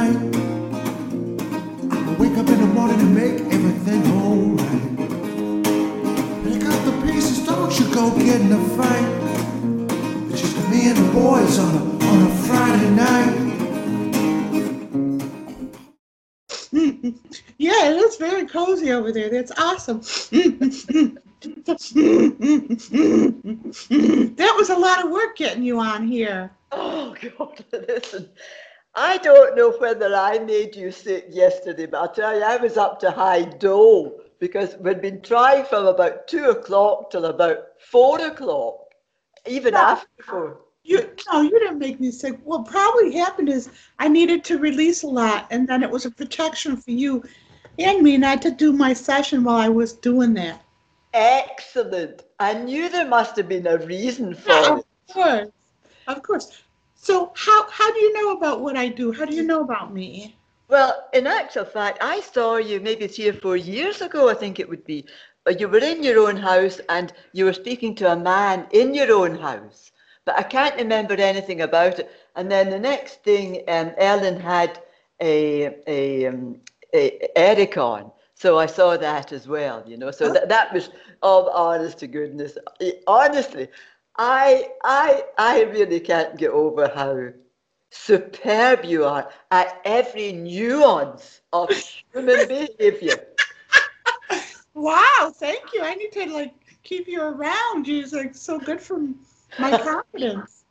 night. I wake up in the morning and make everything alright. Pick up the pieces, don't you go get in a fight. It's just me and the boys on a on a Friday night. yeah, it is very cozy over there. That's awesome. that was a lot of work getting you on here. Oh, God, listen. I don't know whether I made you sick yesterday, but I'll tell you, I was up to high dough because we'd been trying from about two o'clock till about four o'clock, even Yeah. after four. You no, you didn't make me sick. What probably happened is I needed to release a lot, and then it was a protection for you and me not to do my session while I was doing that. Excellent. I knew there must have been a reason for Yeah, it. of course, of course. So how how do you know about what I do? How do you know about me? Well, in actual fact, I saw you maybe three or four years ago, I think it would be. You were in your own house and you were speaking to a man in your own house. But I can't remember anything about it. And then the next thing, um, Ellen had a, a, um, a Eric on. So I saw that as well, you know. So that, that was, oh, honest to goodness. Honestly, I, I, I really can't get over how superb you are at every nuance of human behavior. Wow, thank you. I need to like keep you around. You're like so good for my confidence.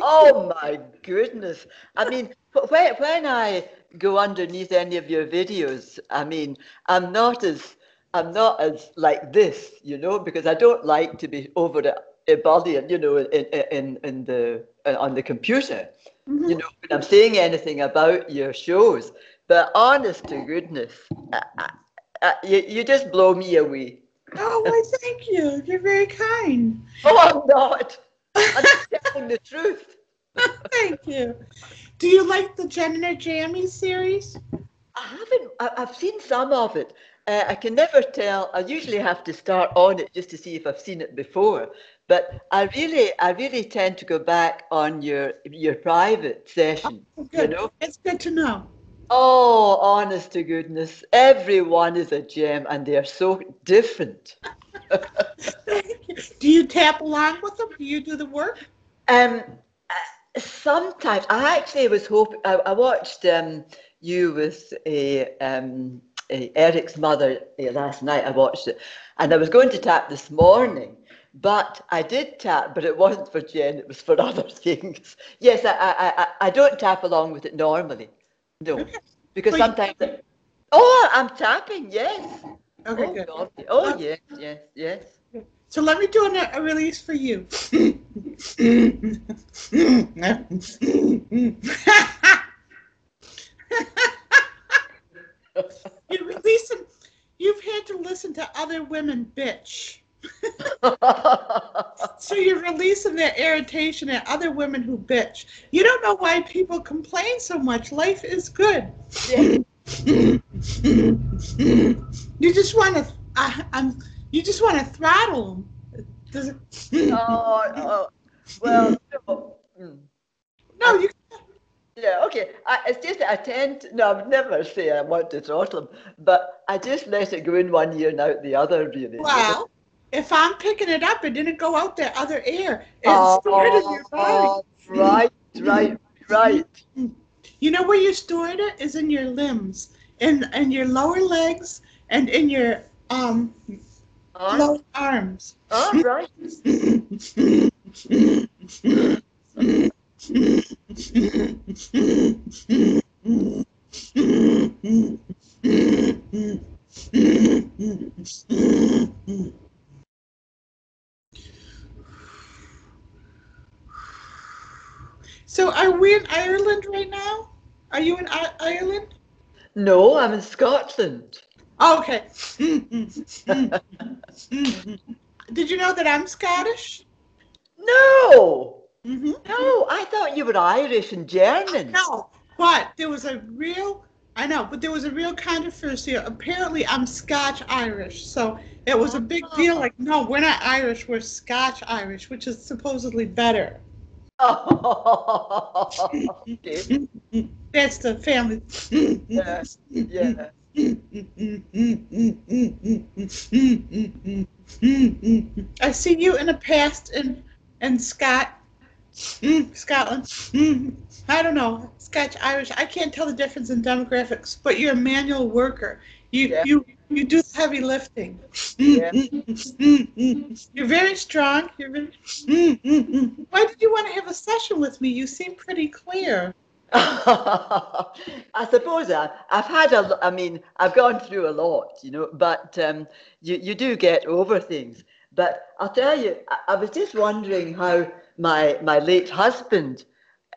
Oh my goodness. I mean, when, when I go underneath any of your videos, I mean, I'm not as I'm not as like this, you know, because I don't like to be over the ebullient, you know, in in in the uh, on the computer, Mhm. you know, when I'm saying anything about your shows. But honest to goodness, I, I, I, you, you just blow me away. Oh, why, thank you. You're very kind. Oh, I'm not. I'm just telling the truth. Thank you. Do you like the Jenna Jammy series? I haven't. I, I've seen some of it. Uh, I can never tell. I usually have to start on it just to see if I've seen it before. But I really, I really tend to go back on your your private session. Oh, You know. It's good to know. Oh, honest to goodness, everyone is a gem, and they are so different. You. Do you tap along with them? Do you do the work? Um, uh, sometimes I actually was hoping. I, I watched um you with a um a Eric's mother uh, last night. I watched it, and I was going to tap this morning, but I did tap, but it wasn't for Jen. It was for other things. Yes, I I I, I don't tap along with it normally. No, because Well, you- sometimes. it- oh, I'm tapping. Yes. Okay, oh, good. God. Oh yes, yes, yes. So let me do an, a release for you. You're releasing. You've had to listen to other women bitch. So you're releasing that irritation at other women who bitch. You don't know why people complain so much. Life is good. Yeah. You just want to. I, I'm. You just want to throttle them. Does it, oh, oh, well, no. Mm. no, you. Yeah, okay. I, it's just I tend to, no, I would never say I want to throttle them, but I just let it go in one ear and out the other, really. Well, if I'm picking it up, it didn't go out that other ear. It's oh, stored in your body. right, right, right. You know where you stored it is in your limbs, in in your lower legs, and in your um Oh, lower arms. oh, right. So are we in Ireland right now? Are you in I- Ireland? No, I'm in Scotland. Oh, okay. Did you know that I'm Scottish? No, Mm-hmm. no, I thought you were Irish and German. No, but there was a real, I know, but there was a real controversy. Apparently, I'm Scotch Irish. So it was a big deal. Like, no, we're not Irish, we're Scotch Irish, which is supposedly better. Okay. That's the family. Yeah. Yeah. I see you in the past in in Scott, Scotland. I don't know, Scotch Irish. I can't tell the difference in demographics, but you're a manual worker. You Yeah. you you do heavy lifting. Yeah. You're very strong. You're very. Why did you want to have a session with me? You seem pretty clear. I suppose I, I've had a, I mean, I've gone through a lot, you know, but um, you, you do get over things. But I'll tell you, I, I was just wondering how my, my late husband,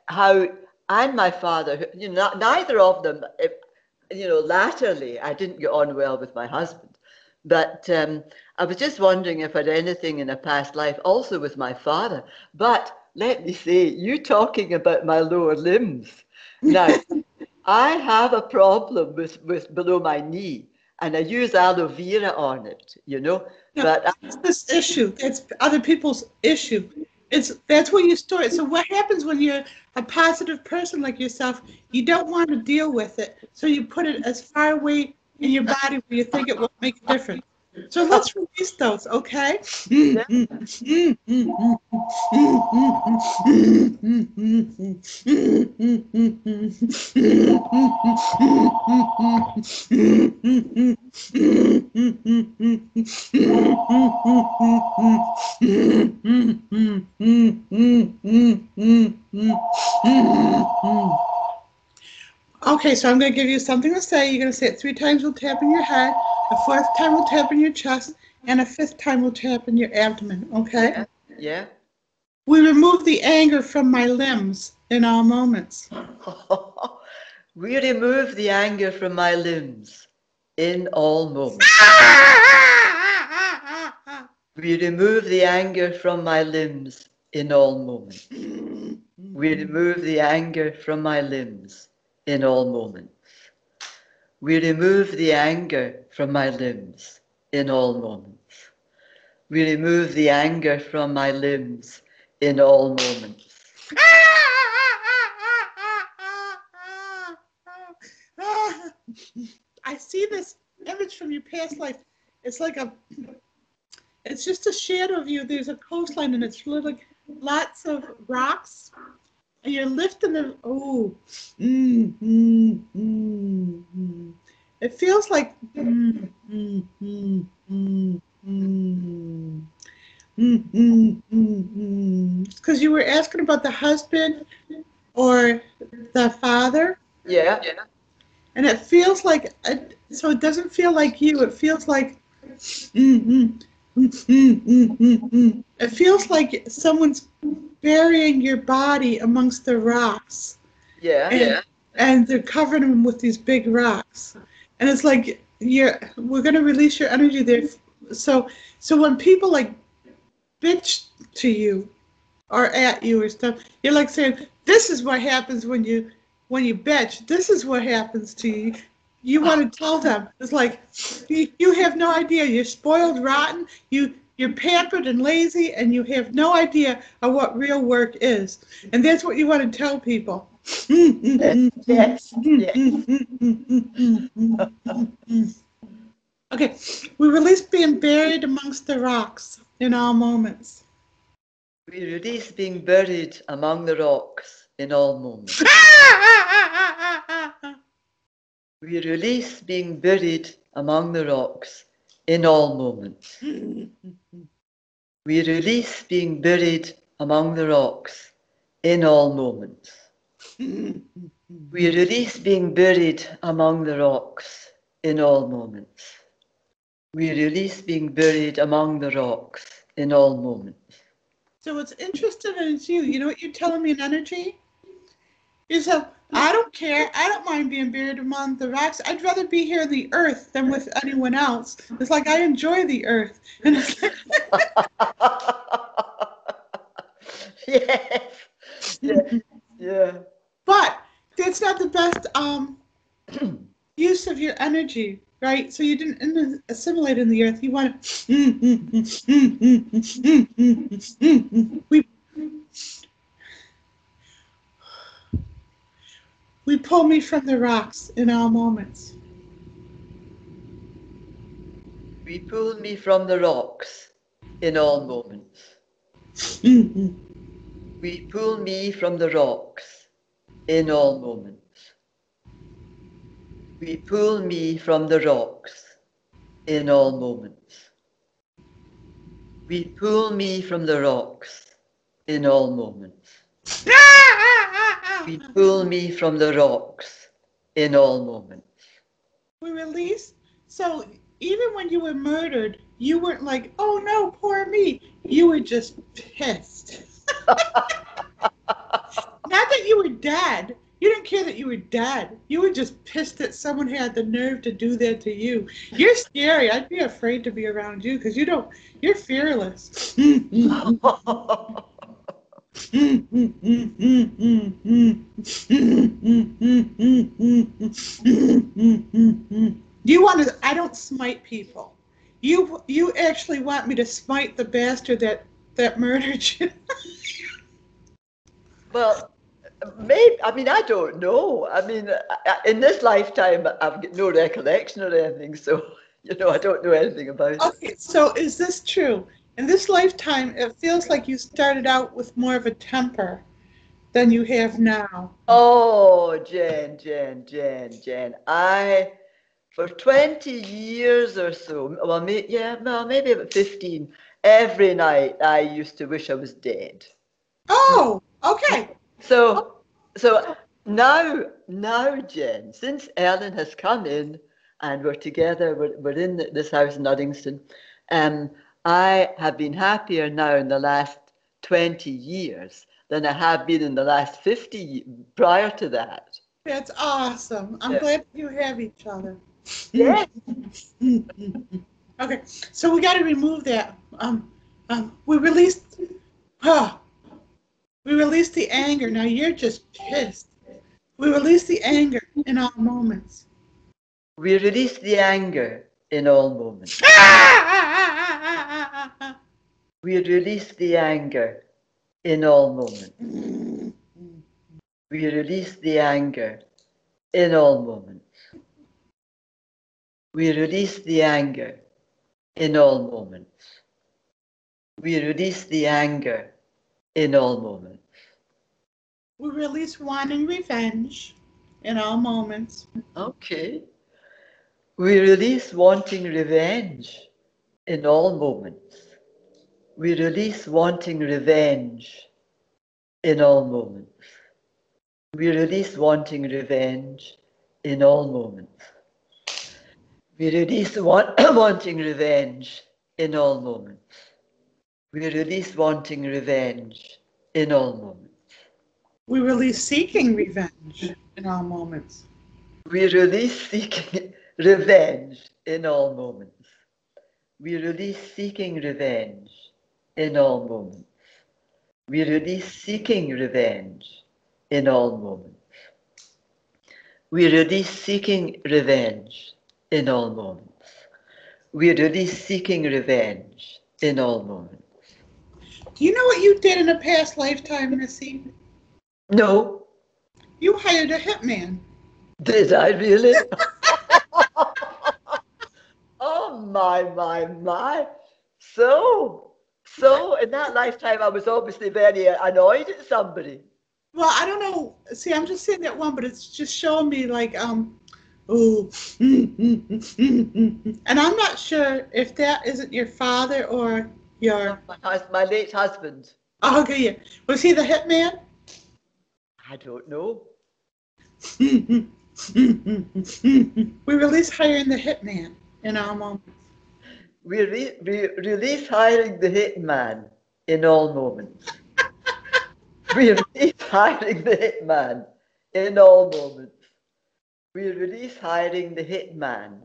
how, and my father, you know, neither of them, you know, latterly, I didn't get on well with my husband. But um, I was just wondering if I had anything in a past life, also with my father. But let me say, you talking about my lower limbs. Now, I have a problem with, with below my knee, and I use aloe vera on it, you know. But I, this issue. It's other people's issue. It's that's where you store it. So what happens when you're a positive person like yourself? You don't want to deal with it, so you put it as far away in your body where you think it will make a difference. So let's release those, okay? Okay, so I'm going to give you something to say. You're going to say it three times. We'll tap in your head. A fourth time we'll tap in your chest, and a fifth time we'll tap in your abdomen. Okay. yeah. We remove the anger from my limbs in all moments. we remove the anger from my limbs in all moments. We remove the anger from my limbs in all moments. We remove the anger from my limbs in all moments. We remove the anger from my limbs in all moments. We remove the anger from my limbs in all moments. I see this image from your past life. It's like a, it's just a shadow of you. There's a coastline and it's really like lots of rocks. And you're lifting them. Oh, mm, mm, mm, mm. it feels like. Mm, mm, mm, mm, mm. Mm, mm, mm, mm. Because you were asking about the husband or the father, Yeah, yeah. And it feels like so it doesn't feel like you. It feels like mm, mm, mm, mm, mm, mm, it feels like someone's burying your body amongst the rocks, Yeah, and, and they're covering them with these big rocks, and it's like you're we're gonna release your energy there. So so when people like bitch to you or at you or stuff, you're like saying, "This is what happens when you when you bitch. This is what happens to you." You want to tell them it's like you, you have no idea. You're spoiled, rotten. You you're pampered and lazy, and you have no idea of what real work is. And that's what you want to tell people. yes. Okay, we release being buried amongst the rocks in all moments. We release being buried among the rocks in all moments. We release being buried among the rocks in all moments. We release being buried among the rocks in all moments. We release being buried among the rocks in all moments. We release being buried among the rocks in all moments. So what's interesting is you. You know what you're telling me in energy? You said, I don't care. I don't mind being buried among the rocks. I'd rather be here in the earth than with anyone else. It's like I enjoy the earth. And it's like, yes. Yeah. Yeah. but that's not the best um, use of your energy, right? So you didn't assimilate in the earth. You want to. We We pull me from the rocks in all moments. We pull me from the rocks in all moments. We pull me from the rocks in all moments. We pull me from the rocks in all moments. We pull me from the rocks in all moments. We pull me from the rocks in all moments. we release. So even when you were murdered, you weren't like, oh no, poor me. You were just pissed. Not that you were dead. You didn't care that you were dead. You were just pissed that someone had the nerve to do that to you. You're scary. I'd be afraid to be around you because you don't. You're fearless. Do you want to? I don't smite people. You you actually want me to smite the bastard that that murdered you. Well, maybe, I mean, I don't know. I mean, in this lifetime, I've got no recollection or anything, so, you know, I don't know anything about it. okay, so is this true? In this lifetime, it feels like you started out with more of a temper than you have now. Oh, Jen, Jen, Jen, Jen. I, for 20 years or so, well, may, yeah, well, maybe about 15, every night I used to wish I was dead. Oh, okay. So, so now, now, Jen, since Ellen has come in and we're together, we're, we're in this house in Uddingston, um, I have been happier now in the last 20 years than I have been in the last 50 ye- prior to that. That's awesome. I'm Yeah. glad you have each other. Yes. okay, so we got to remove that. Um, um, we released, huh, we released the anger. Now you're just pissed. We release the anger in all moments. We release the anger in all moments. We release the anger in all moments. We release the anger in all moments. We release the anger in all moments. We release the anger in all moments. We release wanting revenge in all moments. Okay. We release wanting revenge in all moments. We release wanting revenge in all moments. We release wanting revenge in all moments. We release want- wanting revenge in all moments. We release wanting revenge in all moments. We release seeking revenge in all moments. We release seeking revenge in all moments. We release seeking revenge in all moments. We're release seeking revenge in all moments. We're release seeking revenge in all moments. We're release seeking revenge in all moments. Do you know what you did in a past lifetime, Missy? No, You hired a hitman. Did I really? oh my, my, my. So, so in that lifetime, I was obviously very annoyed at somebody. Well, I don't know. See, I'm just saying that one, but it's just showing me like, um, oh, and I'm not sure if that isn't your father or your. My, hus- my late husband. Oh, okay, yeah. Was he the hitman? I don't know. we release hiring the hitman in our moments. We, re- we release hiring the hitman in all moments. we release hiring the hitman in all moments. We release hiring the hitman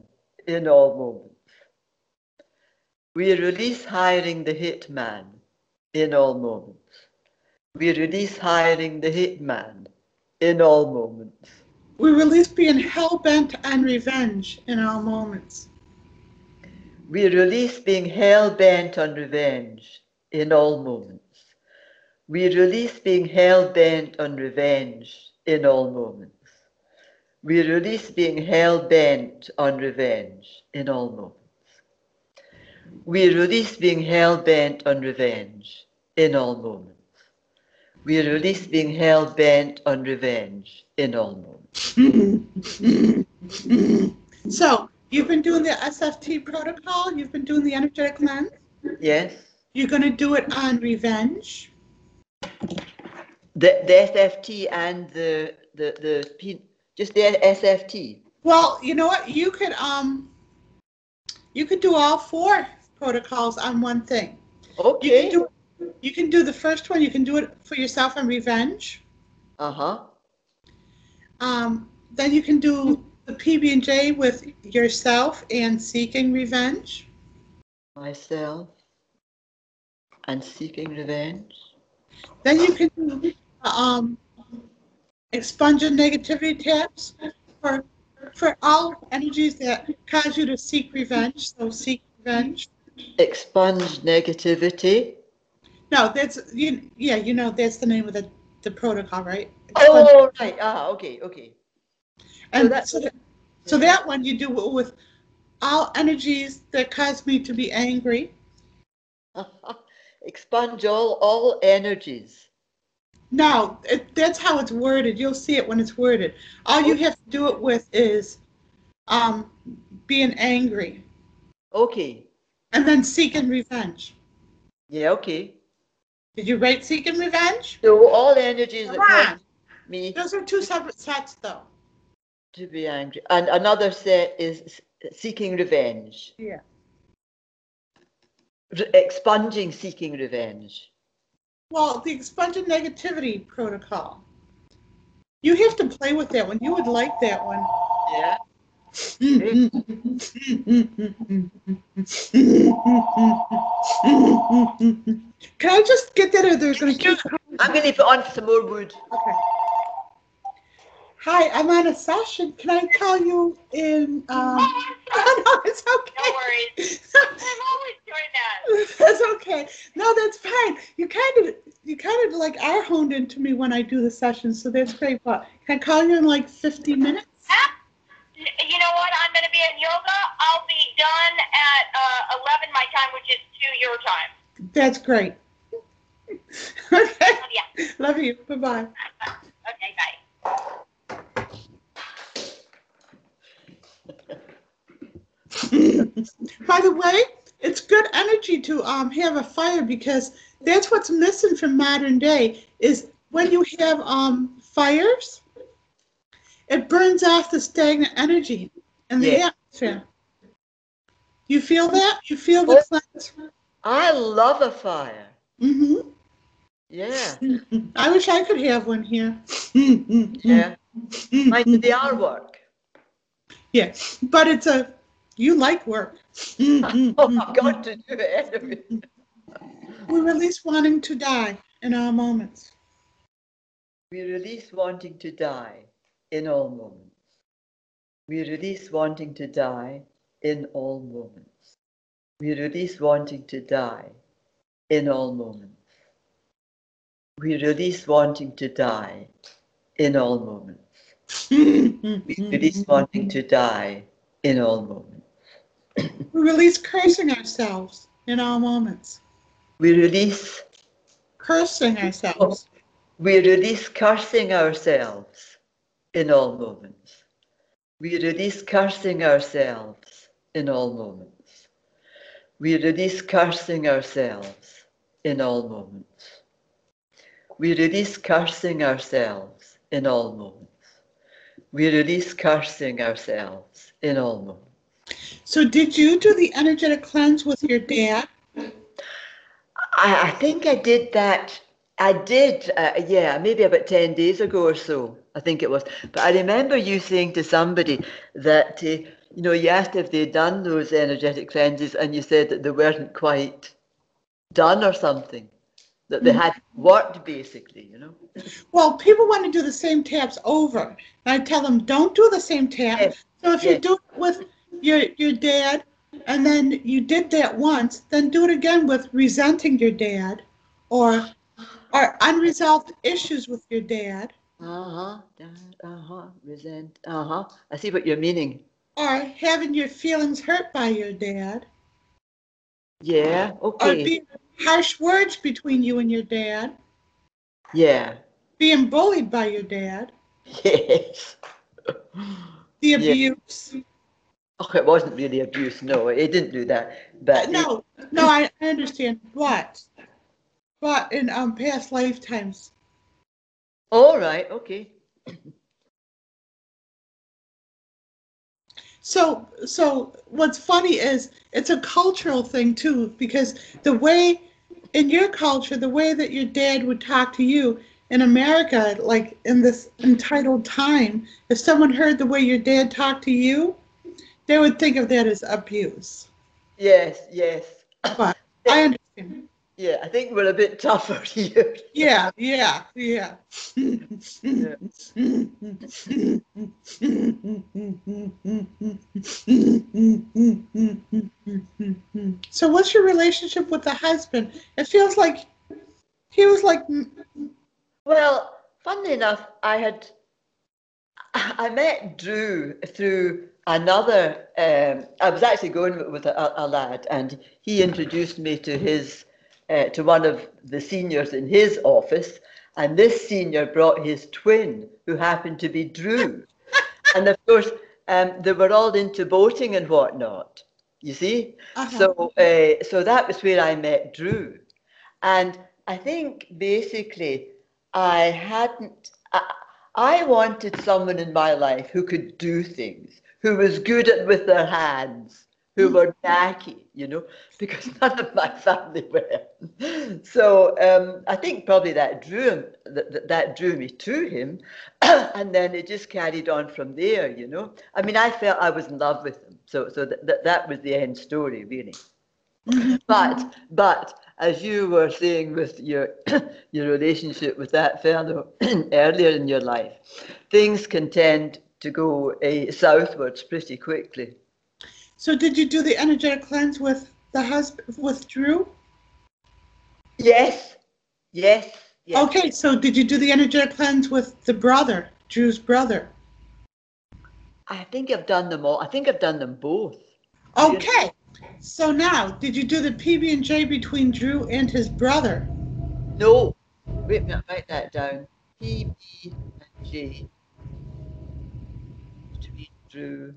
in all moments. We release hiring the hitman in all moments. We release hiring the hitman in all moments. We release being hell bent on revenge in all moments. We release being hell bent on revenge in all moments. We release being hell bent on revenge in all moments. We release being hell bent on revenge in all moments. We release being hell bent on revenge in all moments. We release being hell bent on revenge in all moments. So you've been doing the SFT protocol. You've been doing the energetic lens. Yes? You're going to do it on revenge. The, the SFT and the, the, the, P- just the SFT. Well, you know what? You could um, you could do all four protocols on one thing. You can Okay. do you can do the first one. You can do it for yourself on revenge. Uh-huh. Um, then you can do the PB and J with yourself and seeking revenge. Myself and seeking revenge. Then you can do um, expunging negativity taps for for all energies that cause you to seek revenge. So seek revenge. Expunge negativity. No, that's you. Yeah, you know that's the name of the the protocol, right? Oh, right. Ah, okay, okay. And that- so that, so that one you do with all energies that cause me to be angry. Expunge all, all energies. No, it, that's how it's worded. You'll see it when it's worded. All you have to do it with is um, being angry Okay. and then seeking revenge. Yeah, okay. Did you write seeking revenge? So all energies that Come cause on. me Those are two separate sets, though. To be angry. And another set is seeking revenge. Yeah. Re- expunging seeking revenge. Well, the expunging negativity protocol. You have to play with that one. You would like that one. Yeah. Can I just get that or they're going to keep I'm going to put on some more wood. Okay. Hi, I'm on a session. Can I call you in? Um, no, it's okay. No worries. I'm always doing that. That's okay. No, that's fine. You kind of, you kind of like are honed into me when I do the sessions, so that's great. But can I call you in like 50 minutes? You know what? I'm going to be in yoga. I'll be done at uh, 11 my time, which is 2 your time. That's great. okay. Oh, yeah. Love you. Bye bye. Okay, bye. By the way, it's good energy to um, have a fire because that's what's missing from modern day is when you have um, fires, it burns off the stagnant energy in the Yeah. atmosphere. You feel that? You feel the cleanse? I love a fire. hmm Yeah. I wish I could have one here. Yeah. I do the artwork. Yeah, but it's a, you like work. Oh, I've got to do it. We release wanting to die in our moments. We release wanting to die in all moments. We release wanting to die in all moments. We release wanting to die in all moments. We release wanting to die in all moments. We mm-hmm. release mm-hmm. wanting to die in all moments. We release cursing ourselves in all moments. We release Cursing ourselves. We release cursing ourselves in all moments. We release cursing ourselves in all moments. We release cursing ourselves in all moments. We release cursing ourselves in all moments. We release cursing ourselves in all moments. So, did you do the energetic cleanse with your dad? I, I think I did that. I did, uh, yeah, maybe about 10 days ago or so, I think it was. But I remember you saying to somebody that, uh, you know, you asked if they'd done those energetic cleanses and you said that they weren't quite done or something, that they had worked basically, you know. Well, people want to do the same taps over. And I tell them, don't do the same tap. Yes, So, if you do it with your, your dad and then you did that once, then do it again with resenting your dad or, or unresolved issues with your dad. Uh-huh. Uh-huh. Resent. Uh-huh. I see what you're meaning. or having your feelings hurt by your dad, Yeah. Okay. Or being harsh words between you and your dad, Yeah. being bullied by your dad, Yes. the Yeah. abuse. Oh, it wasn't really abuse. No, it didn't do that. But it- No, no, I, I understand. But, but in um past lifetimes, all right. Okay. So, so what's funny is it's a cultural thing too, because the way in your culture, the way that your dad would talk to you in America, like in this entitled time, if someone heard the way your dad talked to you, they would think of that as abuse. Yes. Yes. But I understand. Yeah. I think we're a bit tougher here. Yeah, yeah, yeah. So, what's your relationship with the husband? It feels like he was like, Well, funnily enough, I had I met Drew through another. Um, I was actually going with a, a lad, and he introduced me to his uh, to one of the seniors in his office, and this senior brought his twin, who happened to be Drew, and of course um, they were all into boating and whatnot. You see, uh-huh. so uh, so that was where I met Drew, and I think basically I hadn't. I, I wanted someone in my life who could do things, who was good at with their hands, who were knacky, you know, because none of my family were. So um, I think probably that drew him, that, that drew me to him, and then it just carried on from there, you know. I mean, I felt I was in love with him, so so that that, that was the end story, really. But but as you were saying with your your relationship with that fellow earlier in your life, things can tend to go uh, southwards pretty quickly. So did you do the energetic cleanse with the husband with Drew? Yes, yes, yes. Okay, so did you do the energetic cleanse with the brother, Drew's brother? I think I've done them all. I think I've done them both. Okay. So now, did you do the PB and J between Drew and his brother? No, wait a minute, write that down. P, B, and J. Between Drew.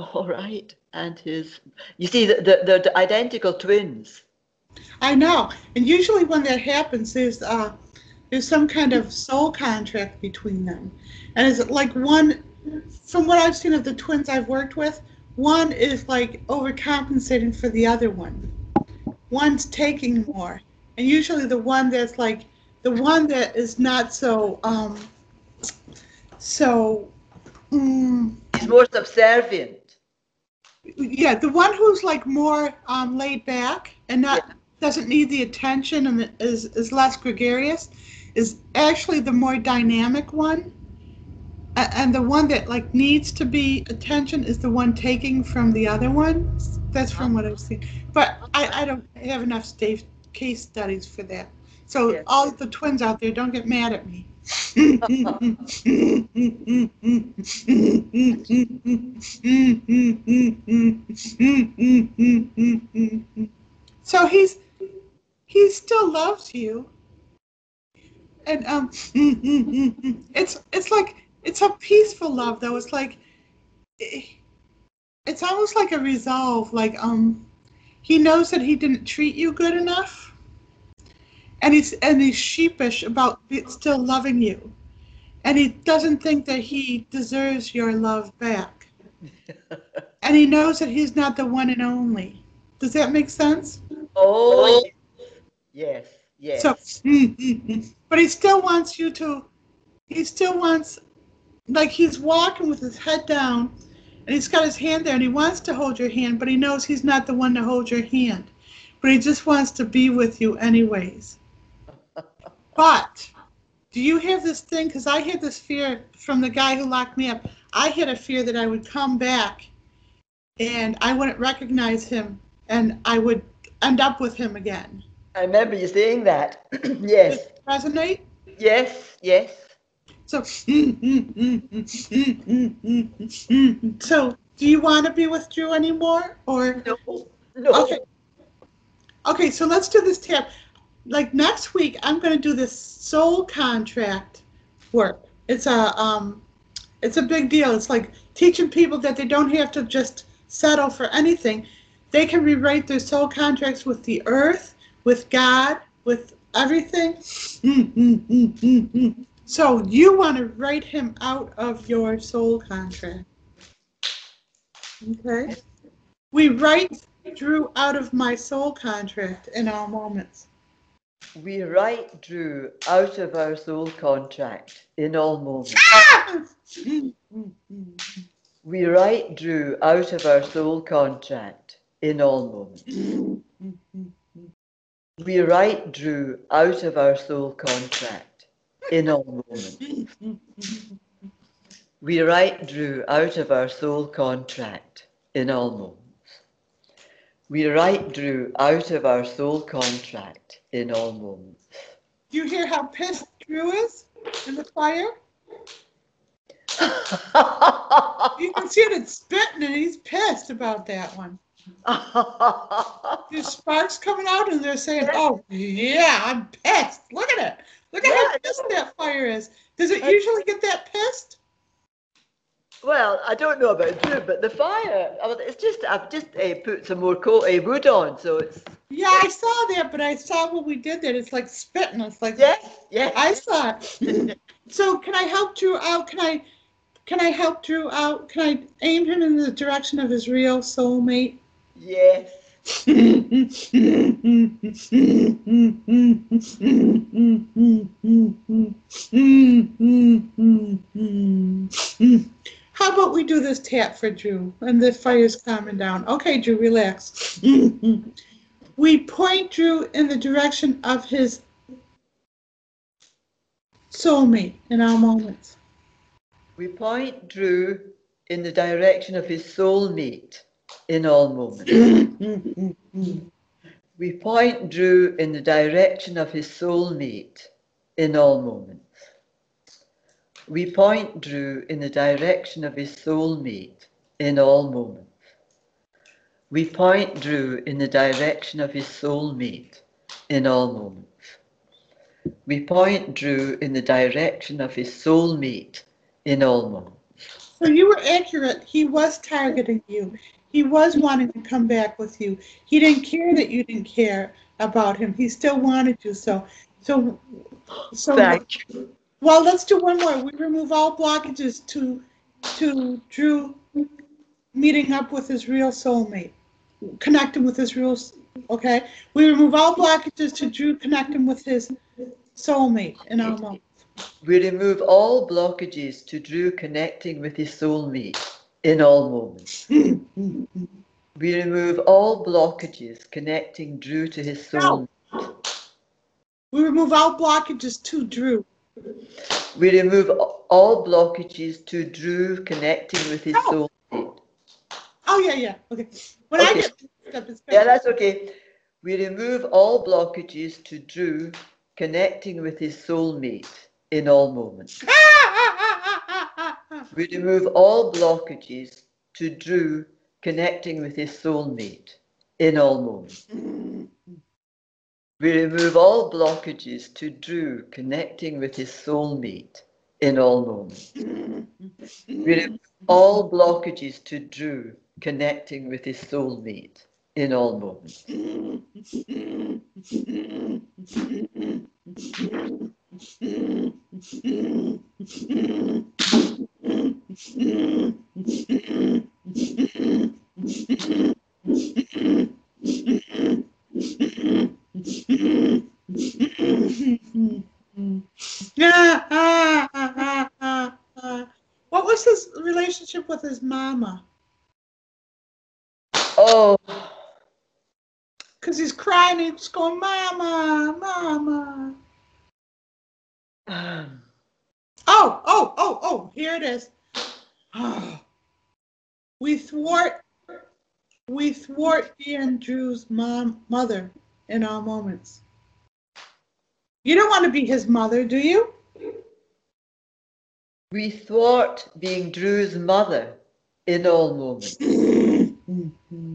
All right, and his. You see, the, the, the identical twins. I know. And usually when that happens, there's uh there's some kind of soul contract between them. And it's like one from what I've seen of the twins I've worked with, one is like overcompensating for the other one. One's taking more. And usually the one that's like the one that is not so um so mm, He's more subservient. Yeah, the one who's like more um, laid back and not doesn't need the attention and is is less gregarious is actually the more dynamic one. And the one that like needs to be attention is the one taking from the other one. That's from what I've seen. But I, I don't have enough case studies for that. So Yes. all the twins out there, don't get mad at me. So he's he still loves you. And um it's it's like it's a peaceful love though. It's like it's almost like a resolve like um he knows that he didn't treat you good enough and he's and he's sheepish about still loving you. And he doesn't think that he deserves your love back. And he knows that he's not the one and only. Does that make sense? Oh, yes, yes. so but he still wants you to he still wants like he's walking with his head down and he's got his hand there and he wants to hold your hand but he knows he's not the one to hold your hand. But he just wants to be with you anyways but do you have this thing because i had this fear from the guy who locked me up i had a fear that i would come back and i wouldn't recognize him and i would end up with him again I remember you saying that. yes, Does it resonate yes, yes. So, so do you want to be with Drew anymore, or No, no. okay? Okay, so let's do this tap. Like next week, I'm going to do this soul contract work. It's a um, it's a big deal. It's like teaching people that they don't have to just settle for anything. They can rewrite their soul contracts with the earth, with God, with everything. So you want to write him out of your soul contract. Okay? We write Drew out of my soul contract in all moments. We write Drew out of our soul contract in all moments. We write Drew out of our soul contract in all moments. We write Drew out of our soul contract in all moments. We write Drew out of our soul contract in all moments. We write Drew out of our soul contract in all moments. Do you hear how pissed Drew is in the fire? You can see it, it's spitting and he's pissed about that one. There's sparks coming out and they're saying, oh, yeah, I'm pissed. Look at it. Look at how pissed that fire is. Does it usually get that pissed? Well, I don't know about you, but the fire, I mean, it's just, I've just uh, put some more coal, uh, wood on, so it's, Yeah, I saw that, but I saw what we did that. It's like spitting. It's like, yes, yes. I saw it. So can I help Drew out? Can I, can I help Drew out? Can I aim him in the direction of his real soulmate? Yes. How about we do this tap for Drew and the fire's calming down? Okay, Drew, relax. we point Drew in the direction of his soulmate in our moments. We point Drew in the direction of his soulmate in all moments. We point Drew in the direction of his soulmate in all moments. We point Drew in the direction of his soulmate in all moments. We point Drew in the direction of his soulmate in all moments. We point Drew in the direction of his soulmate in all moments. So you were accurate. He was targeting you. He was wanting to come back with you. He didn't care that you didn't care about him. He still wanted you. So, so, so. Thank you. Well, let's do one more. We remove all blockages to, to Drew meeting up with his real soulmate, connecting with his real, okay? We remove all blockages to Drew connecting with his soulmate in our moment. We remove all blockages to Drew connecting with his soulmate in all moments. We remove all blockages connecting Drew to his soul. We remove all blockages to Drew. We remove all blockages to Drew connecting with his oh. No. soulmate. Oh, yeah, yeah, okay. When I get up, it's Yeah, that's okay. We remove all blockages to Drew connecting with his soulmate in all moments. We remove all blockages to Drew connecting with his soulmate in all moments. Mm. We remove all blockages to Drew connecting with his soulmate in all moments. We remove all blockages to Drew connecting with his soulmate in all moments. What was his relationship with his mama? Oh, Because he's crying, he's going, Mama, Mama. um, Oh, oh, oh, oh, here it is. We thwart, we thwart Andrew's mom, mother in all moments. You don't want to be his mother, do you? We thwart being Drew's mother in all moments.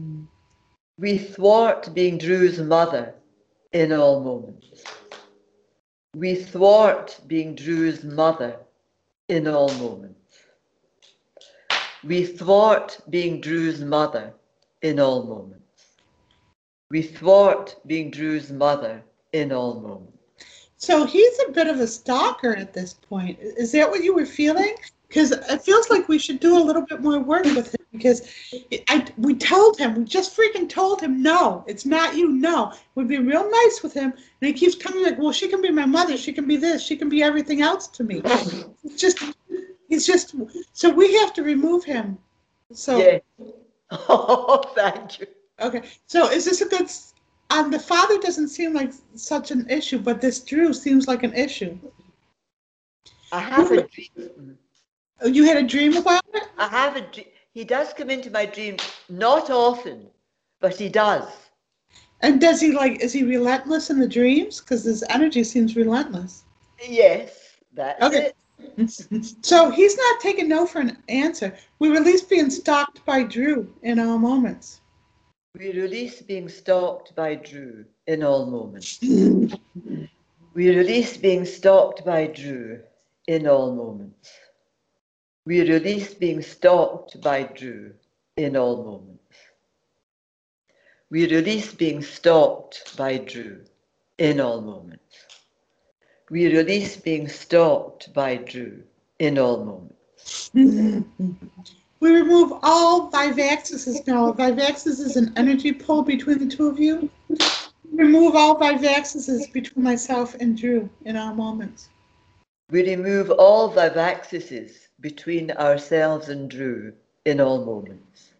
We thwart being Drew's mother in all moments. We thwart being Drew's mother in all moments. We thwart being Drew's mother in all moments. We thwart being Drew's mother in all moments. So he's a bit of a stalker at this point. Is that what you were feeling? Because it feels like we should do a little bit more work with him. Because I, we told him, we just freaking told him, no, it's not you. No, we'd be real nice with him, and he keeps coming like, well, she can be my mother, she can be this, she can be everything else to me. It's just, he's just. So we have to remove him. So Yeah. Oh, thank you. okay. So is this a good? Um, the father doesn't seem like such an issue, but this Drew seems like an issue. I have a dream. Oh, You had a dream about it? I have a dream. He does come into my dream, not often, but he does. And does he like, is he relentless in the dreams? Because his energy seems relentless. Yes, that's Okay. it. So he's not taking no for an answer. We least being stalked by Drew in all moments. We release being stalked by Drew in all moments. We release being stalked by Drew in all moments. We release being stalked by Drew in all moments. We release being stalked by Drew in all moments. We release being stalked by Drew in all moments. We remove all Vivaxis now. Vivaxis is an energy pull between the two of you. Remove all Vivaxis between myself and Drew in all moments. We remove all vivaxises between ourselves and Drew in all moments.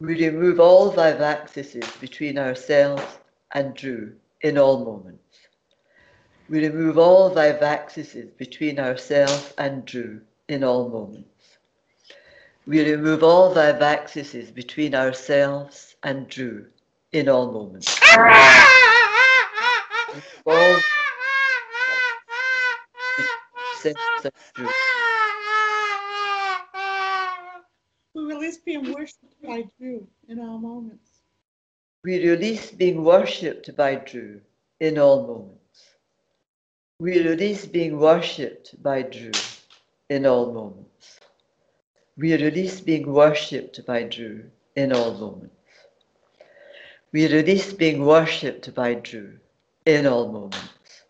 We remove all vivaxises between ourselves and Drew in all moments. We remove all vivaxises between ourselves and Drew in all moments. We remove all vivaxises between ourselves and Drew in all moments. All ourselves and Drew. We release being worshipped by Drew in all moments. We release being worshipped by Drew in all moments. We release being worshipped by Drew in all moments. We release being worshipped by Drew in all moments. We release being worshipped by Drew in all moments.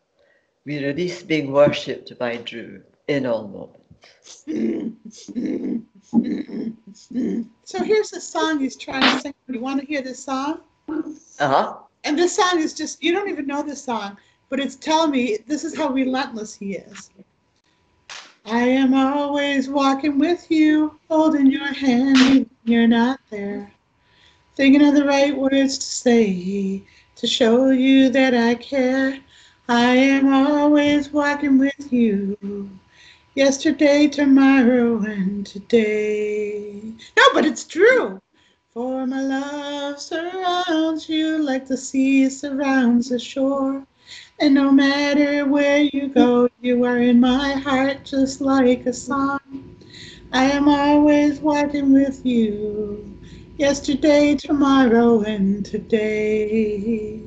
We release being worshipped by Drew in all moments. So here's the song he's trying to sing. You want to hear this song? Uh-huh. And this song is just, you don't even know this song, but it's telling me this is how relentless he is. I am always walking with you, holding your hand when you're not there. Thinking of the right words to say to show you that I care. I am always walking with you. Yesterday, tomorrow, and today. No, but it's true. For my love surrounds you like the sea surrounds the shore. And no matter where you go, you are in my heart just like a song. I am always walking with you. Yesterday, tomorrow, and today.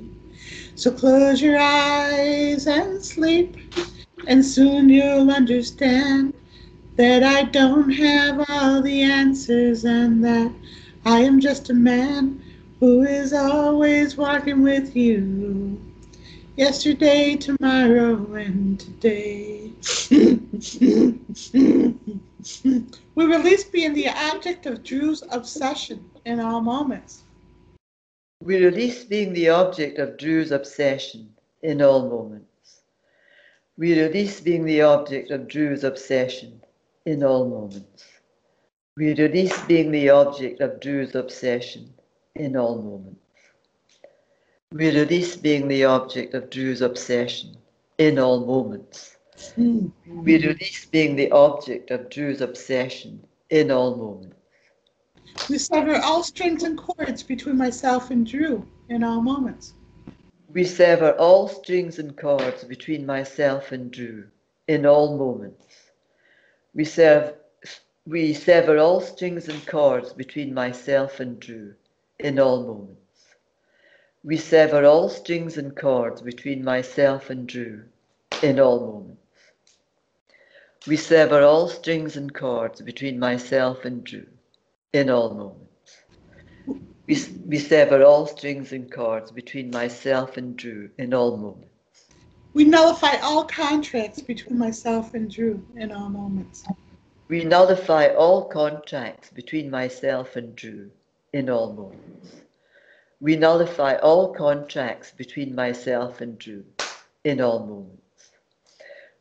So close your eyes and sleep, and soon you'll understand that I don't have all the answers and that I am just a man who is always walking with you. Yesterday, tomorrow, and today. we release being the object of Drew's obsession in all moments. We release being the object of Drew's obsession in all moments. We release being the object of Drew's obsession in all moments. We release being the object of Drew's obsession in all moments. We release being the object of Drew's obsession in all moments. We release being the object of Drew's obsession in all moments. We sever all strings and cords between myself and Drew in all moments. We sever all strings and cords between myself and Drew in all moments. We serve we sever all strings and cords between myself and Drew in all moments. We sever all strings and cords between myself and Drew in all moments. We sever all strings and cords between myself and Drew in all moments. We, we sever all strings and cords between myself and Drew in all moments. We nullify all contracts between myself and Drew in all moments. We nullify all contracts between myself and Drew in all moments. We nullify all contracts between myself and Drew in all moments.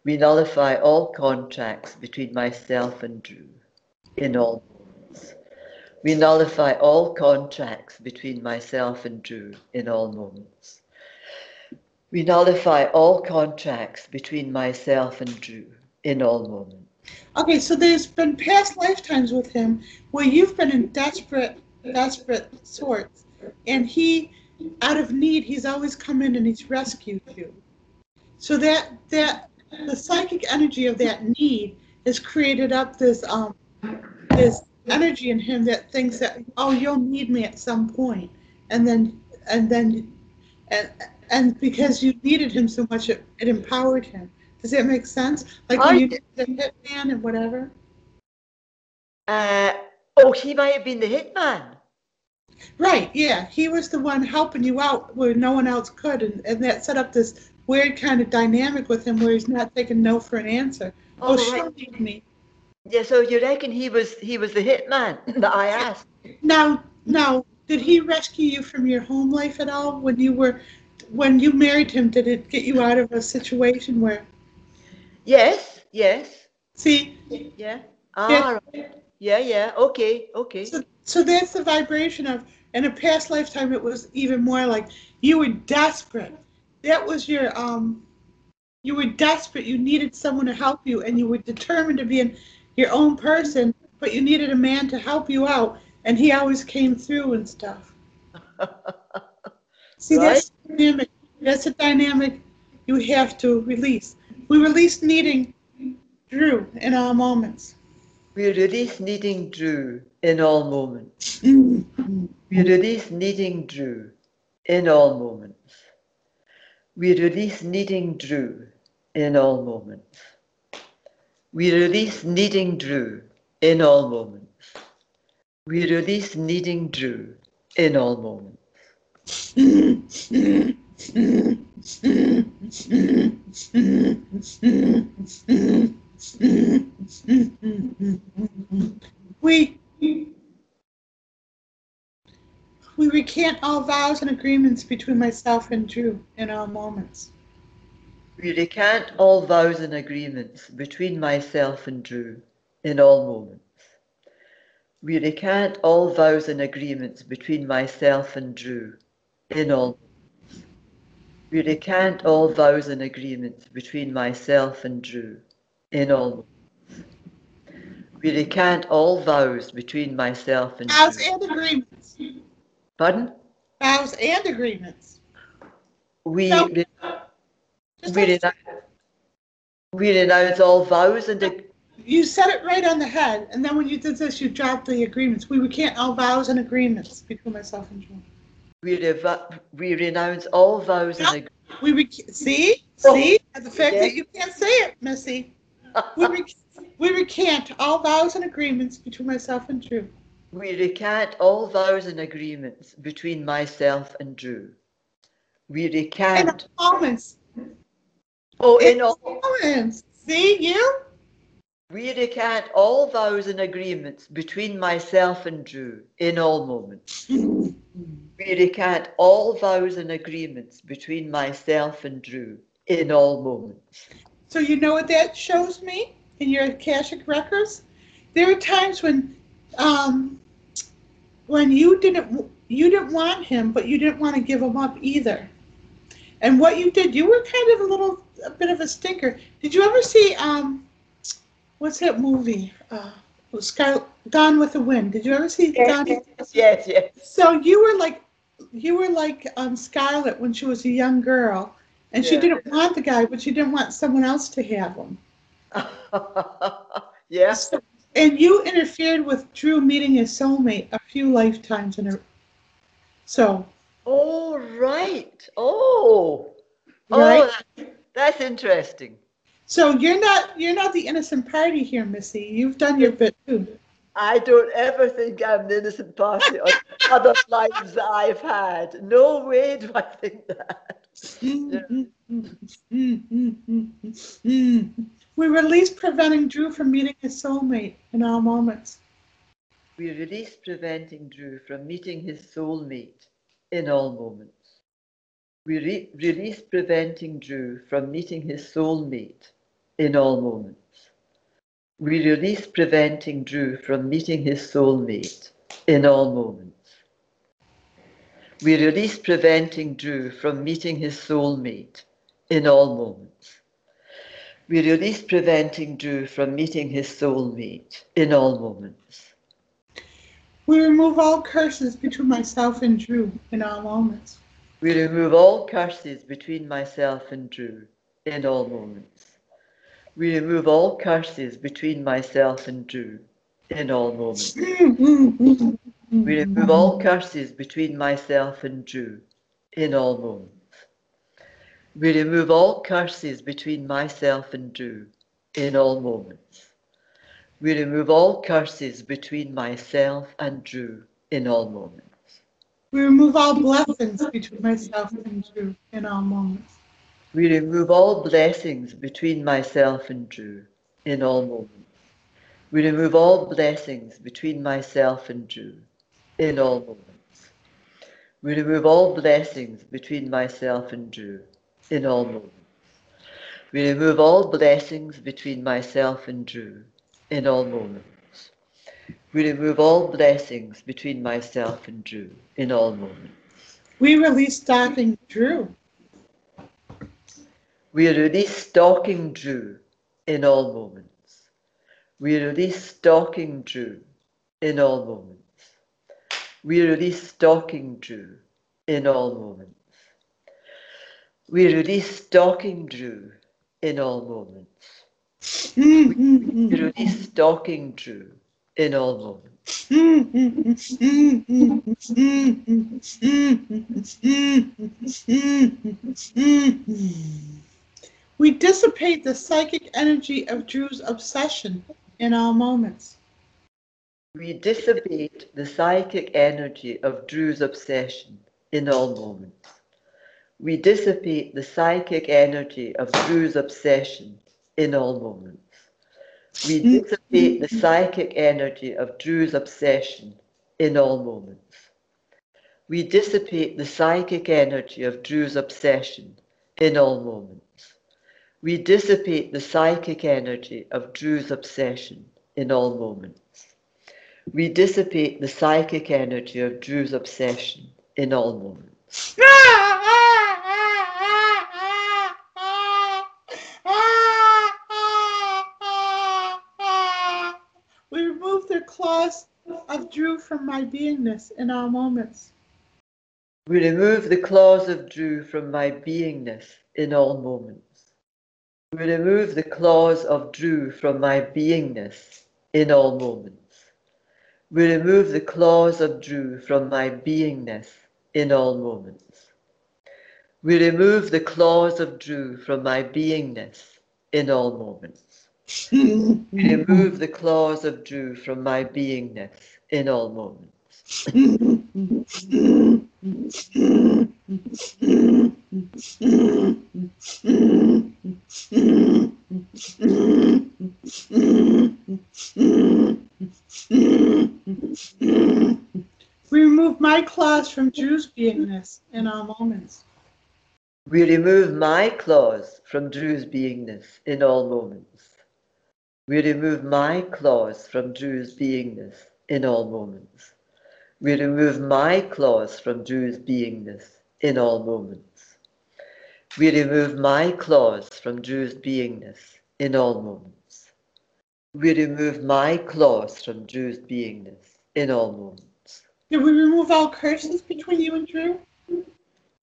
We nullify all contracts between myself and Drew in all moments. We nullify all contracts between myself and Drew in all moments. We nullify all contracts between myself and Drew in all moments. Okay, so there's been past lifetimes with him where you've been in desperate, desperate sorts, and he, out of need, he's always come in and he's rescued you. So that that the psychic energy of that need has created up this um this energy in him that thinks that oh you'll need me at some point, and then and then and and because you needed him so much, it, it empowered him. Does that make sense? Like when I- you did the hitman and whatever. Uh, oh, he might have been the hitman. Right, yeah. He was the one helping you out where no one else could, and, and that set up this weird kind of dynamic with him where he's not taking no for an answer. Oh, Oh, she'll right. need me. Yeah, so you reckon he was he was the hitman that I asked? Now, now, did he rescue you from your home life at all when you were, when you married him? Did it get you out of a situation where, Yes, yes, see, yeah. Ah, right. yeah, yeah. Okay, okay. so, so that's the vibration of, in a past lifetime, it was even more like you were desperate. That was your, um, you were desperate. You needed someone to help you, and you were determined to be in your own person, but you needed a man to help you out, and he always came through and stuff. See, that's the dynamic. That's a dynamic you have to release. We release needing Drew in all moments. We release needing Drew in all moments. Mm. We release needing Drew in all moments. We release needing Drew in all moments. We release needing Drew in all moments. We release needing Drew in all moments. We we recant all vows and agreements between myself and Drew in all moments. We recant all vows and agreements between myself and Drew in all moments. We recant all vows and agreements between myself and Drew in all moments. We recant all vows and agreements between myself and Drew in all moments. We recant all vows between myself and Vows and agreements. Pardon? Vows and agreements. We, No. re- Just we, like- renounce, all vows and ag- you said it right on the head, and then when you did this, you dropped the agreements. We recant all vows and agreements between myself and Drew. We, rev- we renounce all vows and ag- We rec- see, Oh, see, the fact yeah. that you can't say it, Missy. We, rec- we recant all vows and agreements between myself and Drew. we recant all vows and agreements between myself and Drew. We In recant. all moments. Oh, in all, moments. See you? we recant all vows and agreements between myself and Drew in all moments. We recant all vows and agreements between myself and Drew in all moments. So you know what that shows me in your Akashic records? There are times when, um, when you didn't you didn't want him, but you didn't want to give him up either. And what you did, you were kind of a little a bit of a stinker. Did you ever see um, what's that movie? Uh, Sky, Gone with the Wind. Did you ever see Gone? Yes, yes, yes. So you were like, you were like um, Scarlett when she was a young girl, and she didn't want the guy, but she didn't want someone else to have him. Yes. And you interfered with Drew meeting his soulmate a few lifetimes in a so Oh, right. Oh. Right. Oh, that's interesting. so you're not you're not the innocent party here, Missy. You've done your bit too. I don't ever think I'm the innocent party on other lives that I've had. No way do I think that. We release preventing Drew from meeting his soulmate in all moments. We release preventing Drew from meeting his soulmate in all moments. We re- release preventing Drew from meeting his soulmate in all moments. We release preventing Drew from meeting his soulmate in all moments. We release preventing Drew from meeting his soulmate in all moments. We release preventing Drew from meeting his soulmate in all moments. We remove all curses between myself and Drew in all moments. We remove all curses between myself and Drew in all moments. We remove all curses between myself and Drew in all moments. We remove all curses between myself and Drew in all moments. We remove all curses between myself and Drew in all moments. We remove all curses between myself and Drew in all moments. We remove all blessings between myself and Drew in all moments. We remove all blessings between myself and Drew in all moments. We remove all blessings between myself and Drew in all moments. We remove all blessings between myself and Drew in all moments. We remove all blessings between myself and Drew in all moments. We remove all blessings between myself and Drew in all moments. We release stalking Drew. We release stalking Drew in all moments. We release stalking Drew in all moments. We release stalking Drew in all moments. We release stalking Drew in all moments. Mm-hmm. We release stalking Drew in all moments. We dissipate the psychic energy of Drew's obsession in all moments. We dissipate the psychic energy of Drew's obsession in all moments. We dissipate the psychic energy of Drew's obsession in all moments. We dissipate the psychic energy of Drew's obsession in all moments. We dissipate the psychic energy of Drew's obsession in all moments. We dissipate the psychic energy of Drew's obsession in all moments. We dissipate the psychic energy of Drew's obsession in all moments. claws of Drew from my beingness in all moments. We remove the claws of Drew from my beingness in all moments. We remove the claws of Drew from my beingness in all moments. We remove the claws of Drew from my beingness in all moments. We remove the claws of Drew from my beingness in all moments. We remove the claws of Drew from my beingness in all moments. We remove my claws from Drew's beingness in all moments. We remove my claws from Drew's beingness in all moments. We remove my claws from Drew's beingness in all moments. We remove my claws from Drew's beingness in all moments. We remove my claws from Drew's beingness in all moments. We remove my claws from Drew's beingness in all moments. Did we remove all curses between you and Drew?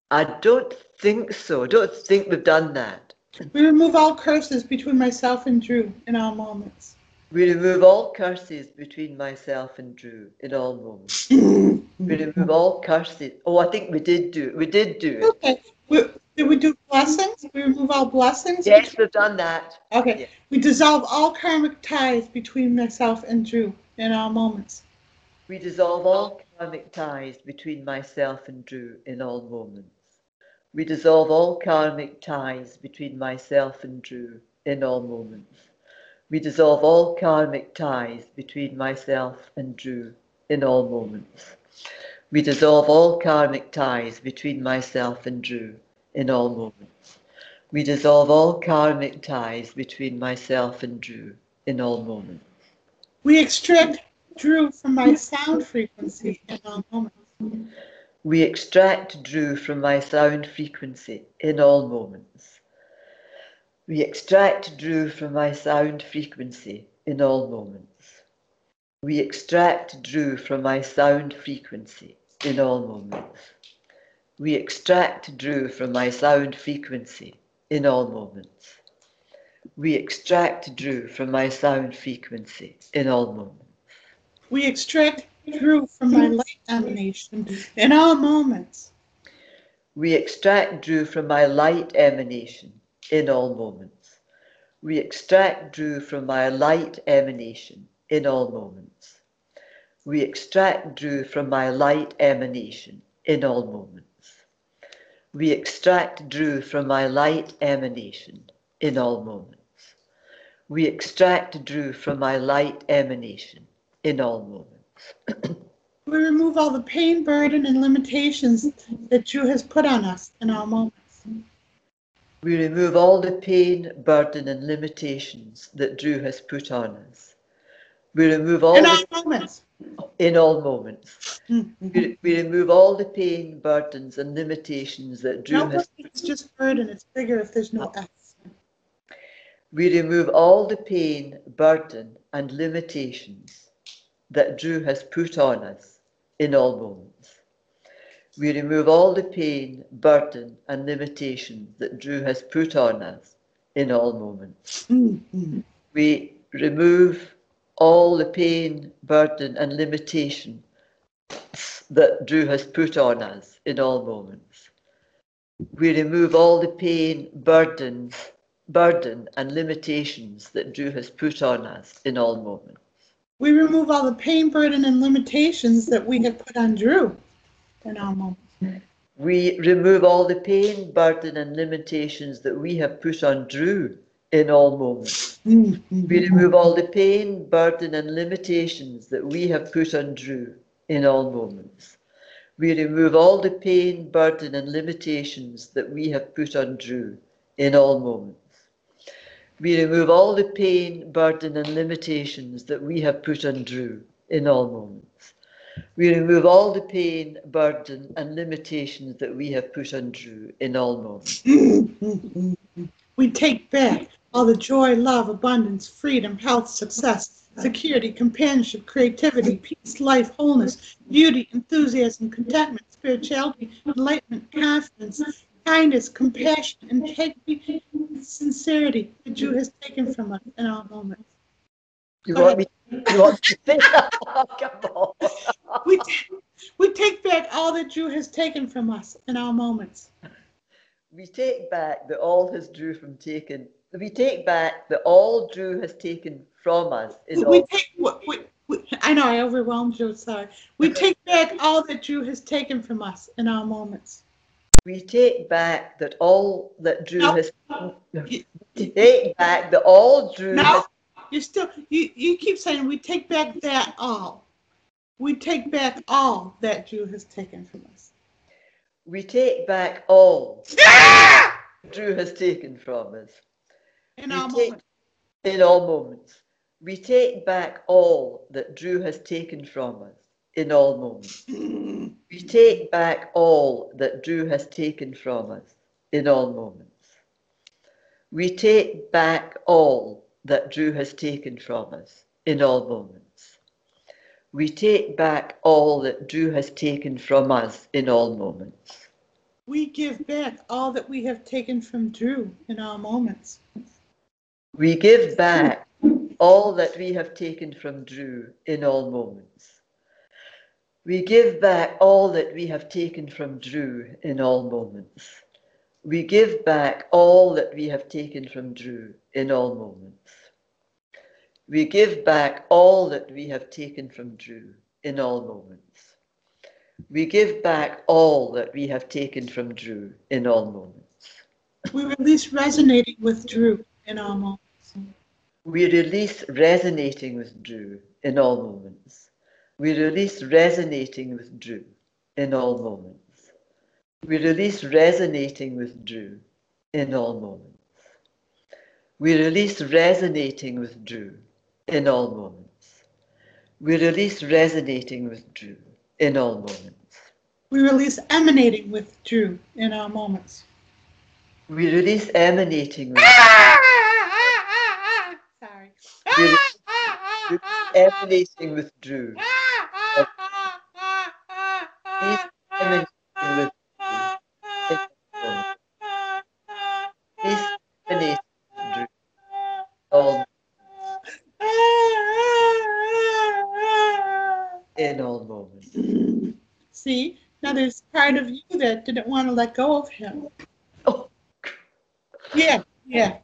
I don't think so. I don't think we've done that. We remove all curses between myself and Drew in all moments. We remove all curses between myself and Drew in all moments. We remove all curses. Oh, I think we did do it. We did do it. Okay. We, did we do blessings? We remove all blessings? Yes, we've done that. Okay. Yeah. We dissolve all karmic ties between myself and Drew in all moments. We dissolve all karmic ties between myself and Drew in all moments. We dissolve all karmic ties between myself and Drew in all moments. We dissolve all karmic ties between myself and Drew in all moments. We dissolve all karmic ties between myself and Drew in all moments. We dissolve all karmic ties between myself and Drew in all moments. We extract Drew from my sound frequency in all moments. We extract Drew from my sound frequency in all moments. We extract Drew from my sound frequency in all moments. We extract Drew from my sound frequency in all moments. We extract Drew from my sound frequency in all moments. We extract Drew from my sound frequency in all moments. We extract Drew from my light emanation in all moments. We extract Drew from my light emanation in all moments. We extract Drew from my light emanation in all moments. We extract Drew from my light emanation in all moments. We extract Drew from my light emanation in all moments. We extract Drew from my light emanation in all moments. We remove all the pain, burden, and limitations that Drew has put on us in all moments. We remove all the pain, burden, and limitations that Drew has put on us. We remove all In all the, moments. in all moments. Mhm. We, we remove all the pain, burdens, and limitations that Drew No, has. it's just burden. It's bigger if there's no S. We remove all the pain, burden, and limitations that Drew has put on us in all moments. We remove all the pain, burden, and limitations that Drew has put on us in all moments. Mhm. we remove all the pain, burden, and limitation that Drew has put on us in all moments. We remove all the pain, burdens, burden, and limitations that Drew has put on us in all moments. We remove all the pain, burden, and limitations that we have put on Drew in all moments. We remove all the pain, burden, and limitations that we have put on Drew in all moments. We remove all the pain, burden, and limitations that we have put on Drew in all moments. We remove all the pain, burden, and limitations that we have put on Drew in all moments. We remove all the pain, burden, and limitations that we have put on Drew in all moments. We remove all the pain, burden, and limitations that we have put on Drew in all moments. We take back all the joy, love, abundance, freedom, health, success, security, companionship, creativity, peace, life, wholeness, beauty, enthusiasm, contentment, spirituality, enlightenment, confidence, kindness, compassion, integrity, sincerity that Drew has taken from us in our moments. You want me? You want to that? Oh, come. We, we take back all that Drew has taken from us in our moments. We take back that all has Drew from taken. We take back that all Drew has taken from us is We all. take, we, we, we, I know I overwhelmed you, sorry. We take back all that Drew has taken from us in our moments. We take back that all that Drew No. has. Take back that all Drew No, has. you still, you, you keep saying we take back that all. We take back all that Drew has taken from us. We take back all Drew has taken from us In We all take- moments. in all moments. We take back all that Drew has taken from us in all moments. We take back all that Drew has taken from us in all moments. We take back all that Drew has taken from us in all moments. We take back all that Drew has taken from us in all moments. We give back all that we have taken from Drew in all moments. We give back all that we have taken from Drew in all moments. We give back all that we have taken from Drew in all moments. We give back all that we have taken from Drew in all moments. We give back all that we have taken from Drew in all moments. We give back all that we have taken from Drew in all moments. We release resonating with Drew in all moments. We release resonating with Drew in all moments. We release resonating with Drew in all moments. We release resonating with Drew in all moments. We release resonating with Drew in all moments. We release resonating with Drew in all moments. We release emanating with Drew in all moments. We release emanating with Sorry. We release emanating with Drew. Release emanating with Release emanating with Drew. All in all moments. See, now there's part of you that didn't want to let go of him. Oh, Yeah, yeah.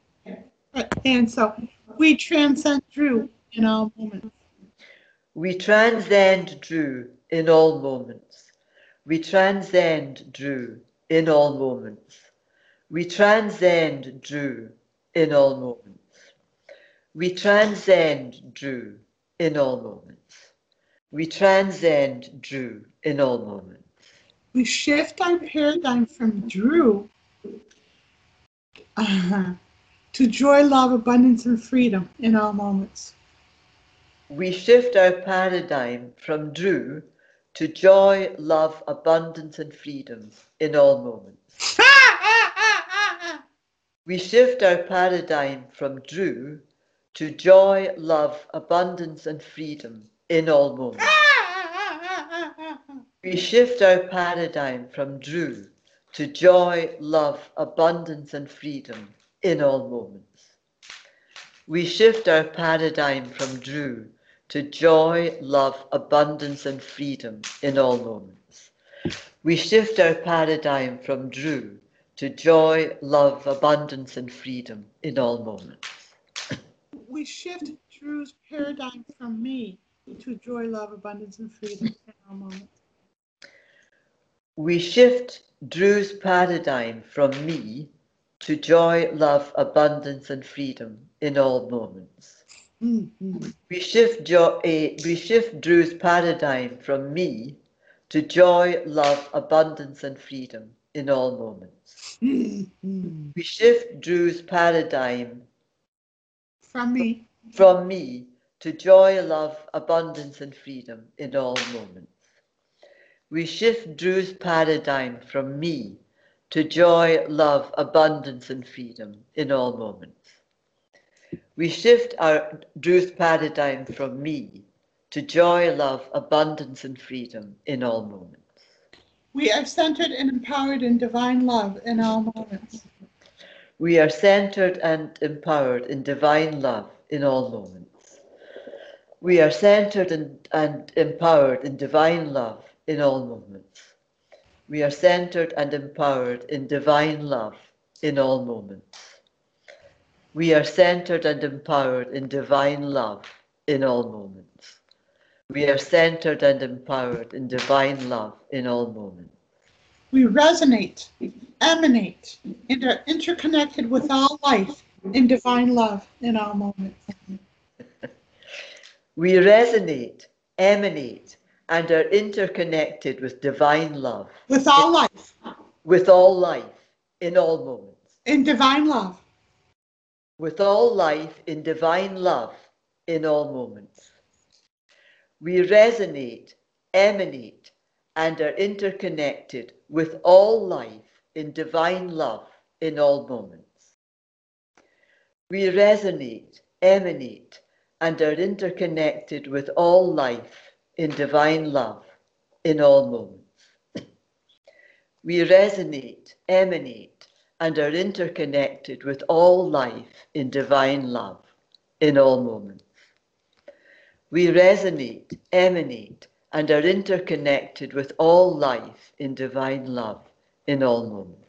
And so we transcend Drew in all moments. we transcend Drew in all moments. We transcend Drew in all moments. We transcend Drew in all moments. We transcend Drew in all moments. We transcend Drew in all moments. We shift our paradigm from Drew uh, to joy, love, abundance, and freedom in all moments. We shift our paradigm from Drew to joy, love, abundance, and freedom in all moments. We shift our paradigm from Drew to joy, love, abundance, and freedom in all moments. We shift our paradigm from Drew to joy, love, abundance, and freedom in all moments. We shift our paradigm from Drew to joy, love, abundance, and freedom in all moments. We shift our paradigm from Drew to joy, love, abundance, and freedom in all moments. we shift Drew's paradigm from me to joy, love, abundance, and freedom in all moments. We shift Drew's paradigm from me to joy, love, abundance, and freedom in all moments. We shift, jo- eh, we shift Drew's paradigm from me to joy, love, abundance, and freedom in all moments. We shift Drew's paradigm From me from me to joy, love, abundance, and freedom in all moments. We shift Drew's paradigm from me to joy, love, abundance, and freedom in all moments. We shift our Drew's paradigm from me to joy, love, abundance, and freedom in all moments. we are centered and empowered in divine love in all moments. We are centered and empowered in divine love in all moments. We are centered and, and empowered in divine love in all moments. We are centered and empowered in divine love in all moments. We are centered and empowered in divine love in all moments. We are centered and empowered in divine love in all moments. We resonate, emanate, and are interconnected with all life in divine love in all moments. We resonate, emanate, and are interconnected with divine love, With all life with all life in all moments, in divine love. With all life in divine love in all moments. We resonate, emanate, and are interconnected with all life in divine love in all moments. We resonate, emanate, and are interconnected with all life in divine love in all moments. We resonate, emanate, and are interconnected with all life in divine love in all moments. We resonate, emanate, and are interconnected with all life in divine love in all moments.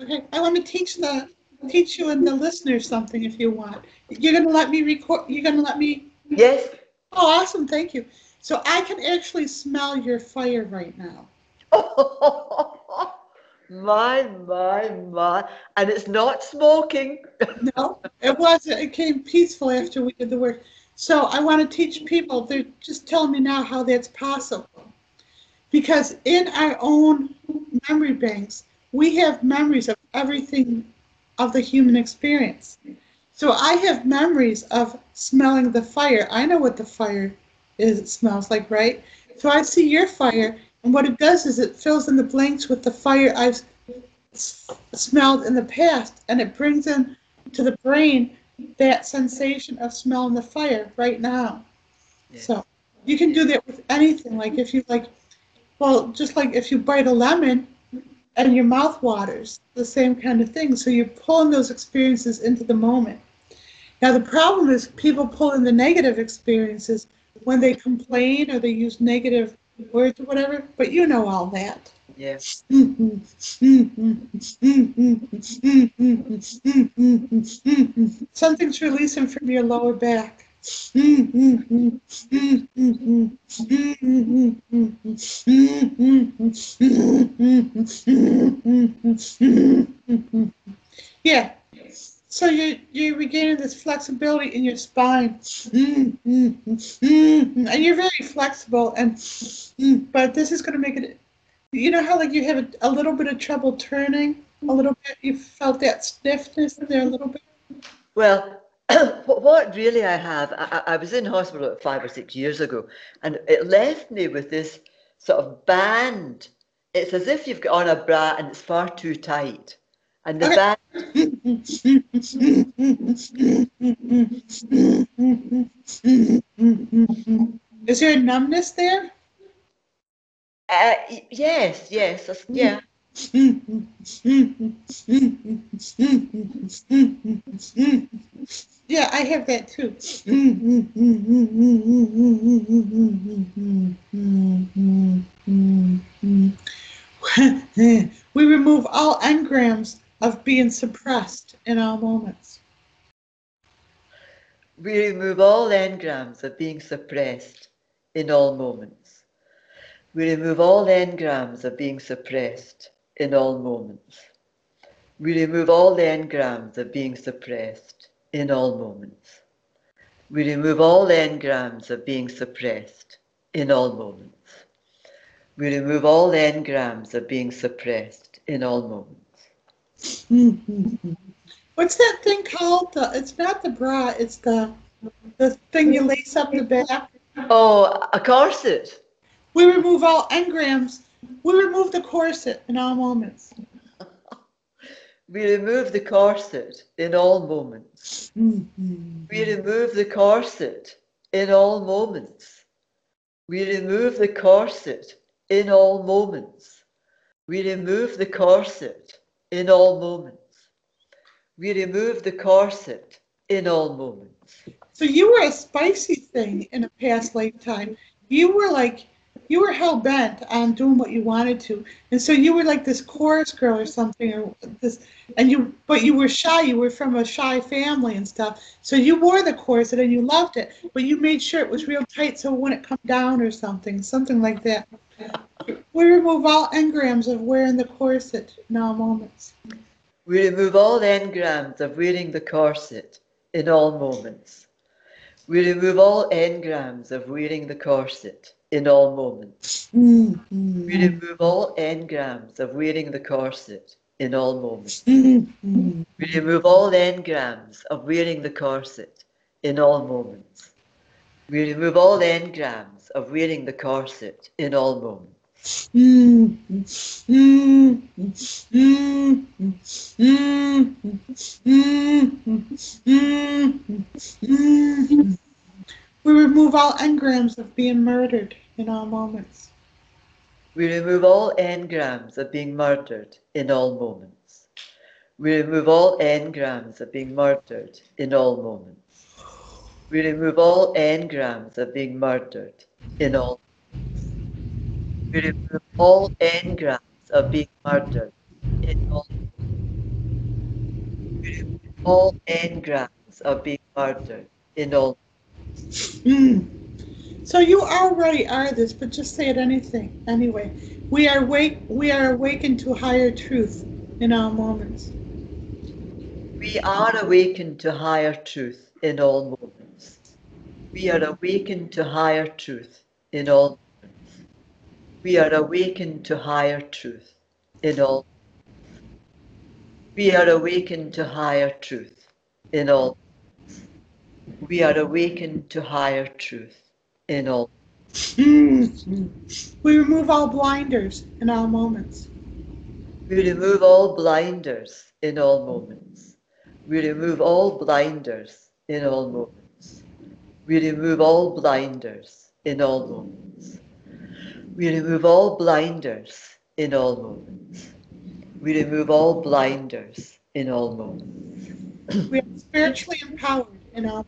Okay, I want to teach the teach you and the listeners something if you want. You're gonna let me record. You're gonna let me. Yes? Oh, awesome! Thank you. So I can actually smell your fire right now. my, my, my. And it's not smoking. No, it wasn't. It came peaceful after we did the work. So I want to teach people. They're just telling me now how that's possible. Because in our own memory banks, we have memories of everything of the human experience. So I have memories of smelling the fire. I know what the fire is, it smells like, right? So I see your fire, and what it does is it fills in the blanks with the fire I've smelled in the past, and it brings in to the brain that sensation of smelling the fire right now. Yes. So you can do that with anything. Like if you like, well, just like if you bite a lemon and your mouth waters, the same kind of thing. So you're pulling those experiences into the moment. Now the problem is people pull in the negative experiences when they complain or they use negative words or whatever. But you know all that. Yes. Something's releasing from your lower back. Yeah. So you're, you're regaining this flexibility in your spine. Mm-hmm. And you're very flexible and mm, but this is gonna make it you know how like you have a, a little bit of trouble turning a little bit you felt that stiffness in there a little bit Well, what really I have, I, I was in hospital five or six years ago, and it left me with this sort of band. It's as if you've got on a bra and it's far too tight. And the band, is there a numbness there? Uh, yes, yes, yeah. yeah i have that too. We remove all engrams of being suppressed in all moments We remove all engrams of being suppressed in all moments. We remove all engrams of being suppressed in all moments. We remove all engrams of being suppressed in all moments. We remove all engrams of being suppressed in all moments. We remove all engrams of being suppressed in all moments. What's that thing called? The, it's not the bra. It's the the thing you lace up the back. Oh, a corset. We remove all engrams. We remove the corset in all moments. Mm-hmm. We remove the corset in all moments. We remove the corset in all moments. We remove the corset in all moments. We remove the corset in all moments. We remove the corset in all moments. So you were a spicy thing in a past lifetime. You were like, you were hell bent on doing what you wanted to, and so you were like this chorus girl or something, or this, and you, but you were shy. You were from a shy family and stuff. So you wore the corset and you loved it, but you made sure it was real tight so it wouldn't come down or something, something like that. We remove all engrams of wearing the corset in all moments. We remove all engrams of wearing the corset in all moments. We remove all engrams of wearing the corset in all moments. We remove all engrams of wearing the corset in all moments. We remove all engrams of wearing the corset in all moments. We remove all engrams of wearing the corset in all moments. We remove all engrams of being murdered in all moments. We remove all engrams of being murdered in all moments. We remove all engrams of being murdered in all moments. We remove all engrams of being murdered in all. We remove all engrams of being murdered in all. We remove all engrams of being murdered in all. Mm. So you already are this, but just say it anything anyway. We are wake we are awakened to higher truth in all moments. We are awakened to higher truth in all moments. We are awakened to higher truth in all. We are awakened to higher truth in all. We are awakened to higher truth in all. We are awakened to higher truth in all. Mm. We remove all blinders in all moments. We remove all blinders in all moments. We remove all blinders in all moments. We remove all blinders in all moments. We remove all blinders in all moments. We remove all blinders in all moments. We are spiritually empowered in all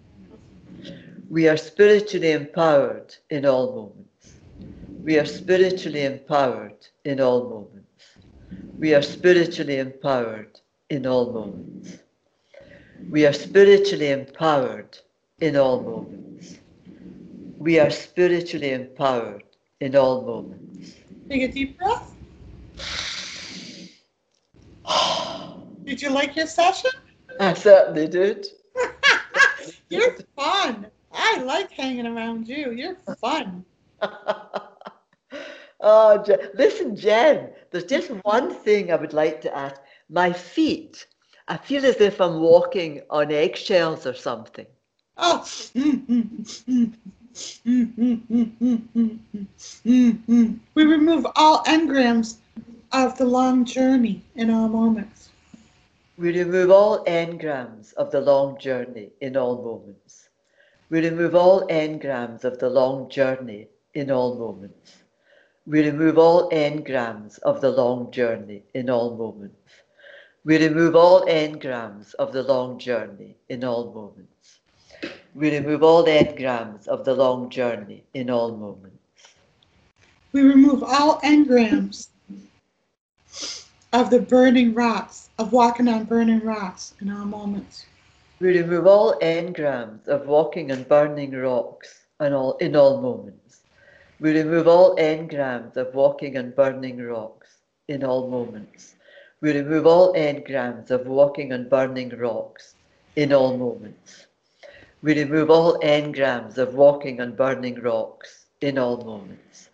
We are spiritually empowered in all moments. We are spiritually empowered in all moments. We are spiritually empowered in all moments. We are spiritually empowered in all moments. We are spiritually empowered in all moments. Take a deep breath. Did you like your session? I certainly did. You're fun. I like hanging around you. You're fun. oh, Je- listen, Jen, there's just one thing I would like to ask. My feet, I feel as if I'm walking on eggshells or something. Oh. We remove all engrams of the long journey in all moments. We remove all engrams of the long journey in all moments. We remove all engrams of the long journey in all moments. We remove all engrams of the long journey in all moments. We remove all engrams of the long journey in all moments. We remove all engrams of the long journey in all moments. We remove all engrams of the burning rocks, of walking on burning rocks in all moments. We remove all engrams of walking on burning rocks and all, in all moments. We remove all engrams of walking on burning rocks in all moments. We remove all engrams of walking on burning rocks in all moments. We remove all engrams of walking on burning rocks in all moments.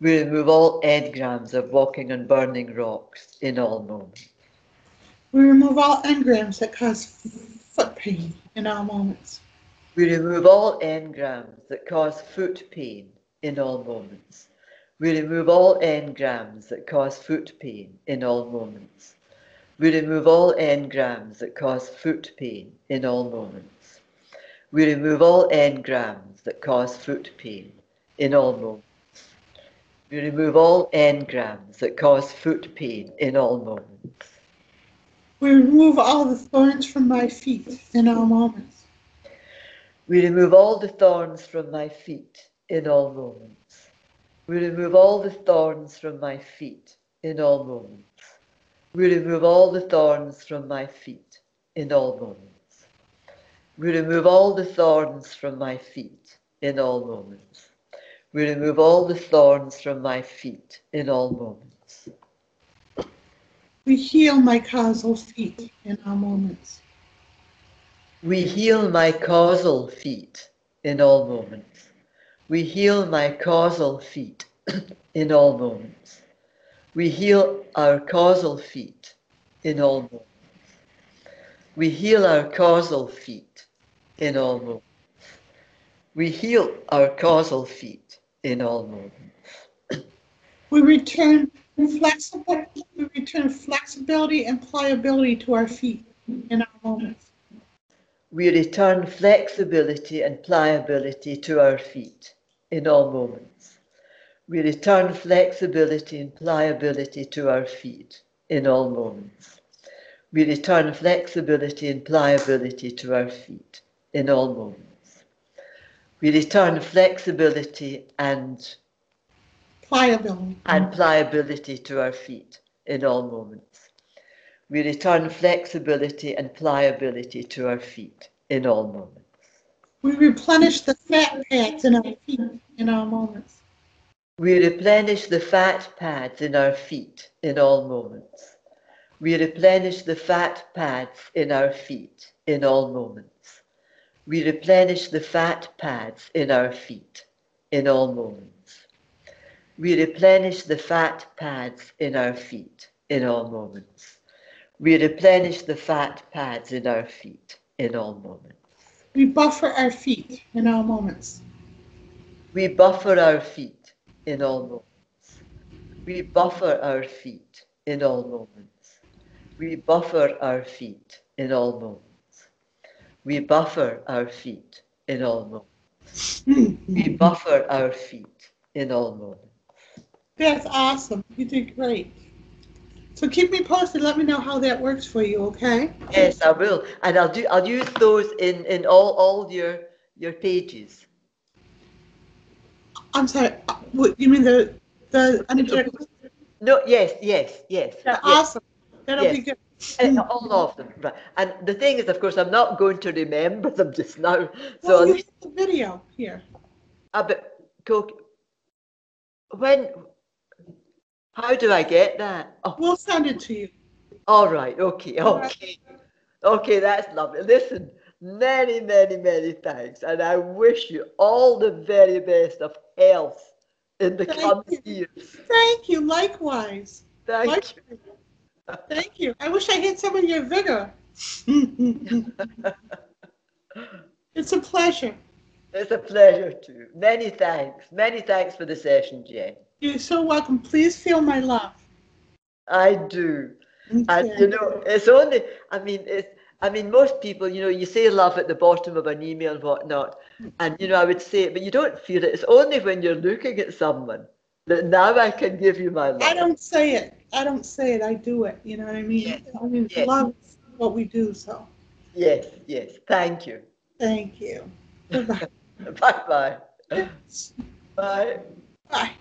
We remove all engrams of walking on burning rocks in all moments. We remove all engrams that cause foot pain in all moments. We remove all engrams that cause foot pain in all moments. We remove all engrams that cause foot pain in all moments. We remove all engrams that cause foot pain in all moments. We remove all engrams that cause foot pain in all moments. We remove all engrams that cause foot pain in all moments. We remove all the thorns from my feet in all moments. We remove all the thorns from my feet in all moments. We remove all the thorns from my feet in all moments. We remove all the thorns from my feet in all moments. We remove all the thorns from my feet in all moments. We remove all the thorns from my feet in all moments. We heal my causal feet in all moments. We heal my causal feet in all moments. We heal my causal feet in all moments. We heal our causal feet in all moments. We heal our causal feet in all moments. We heal our causal feet in all moments. We return flexible. We return flexibility and pliability to our feet in all moments. We return flexibility and pliability to our feet in all moments. We return flexibility and pliability to our feet in all moments. We return flexibility and pliability to our feet in all moments. We return flexibility and, Pliability. and pliability to our feet in all moments. We return flexibility and pliability to our feet in all moments. We replenish the fat pads in our feet in our moments. We replenish the fat pads in our feet in all moments. We replenish the fat pads in our feet in all moments. We replenish the fat pads in our feet in all moments. We replenish the fat pads in our feet in all moments. We replenish the fat pads in our feet in all moments. We buffer our feet in our moments. We buffer our feet in all moments. We buffer our feet in all moments. We buffer our feet in all moments. We buffer our feet in all moments. Hmm. We buffer our feet in all moments. That's awesome. You did great. So keep me posted. Let me know how that works for you, okay? Yes, I will, and I'll do. I'll use those in in all all your your pages. I'm sorry. What you mean the the energetic? No, yes, yes, yes. Yeah, yes. awesome. That'll be good. Uh, all of them, right? And the thing is, of course, I'm not going to remember them just now. So Well, have the video here. Uh, but when, how do I get that? Oh, We'll send it to you. all right, okay, okay, okay, that's lovely. Listen, many, many, many thanks, and I wish you all the very best of health in the Thank coming you. years. Thank you. Likewise. Thank you. Thank you. I wish I had some of your vigor. it's a pleasure. It's a pleasure too. Many thanks. Many thanks for the session, Jen. You're so welcome. Please feel my love. I do. And you know, it's only, I mean, it's, I mean, most people, you know, you say love at the bottom of an email and whatnot, and you know, I would say it, but you don't feel it. It's only when you're looking at someone now I can give you my love. I don't say it. I don't say it. I do it. You know what I mean? Yes. I mean, Yes. love is what we do. So Yes, yes. Thank you. thank you. Goodbye. Bye bye. Bye.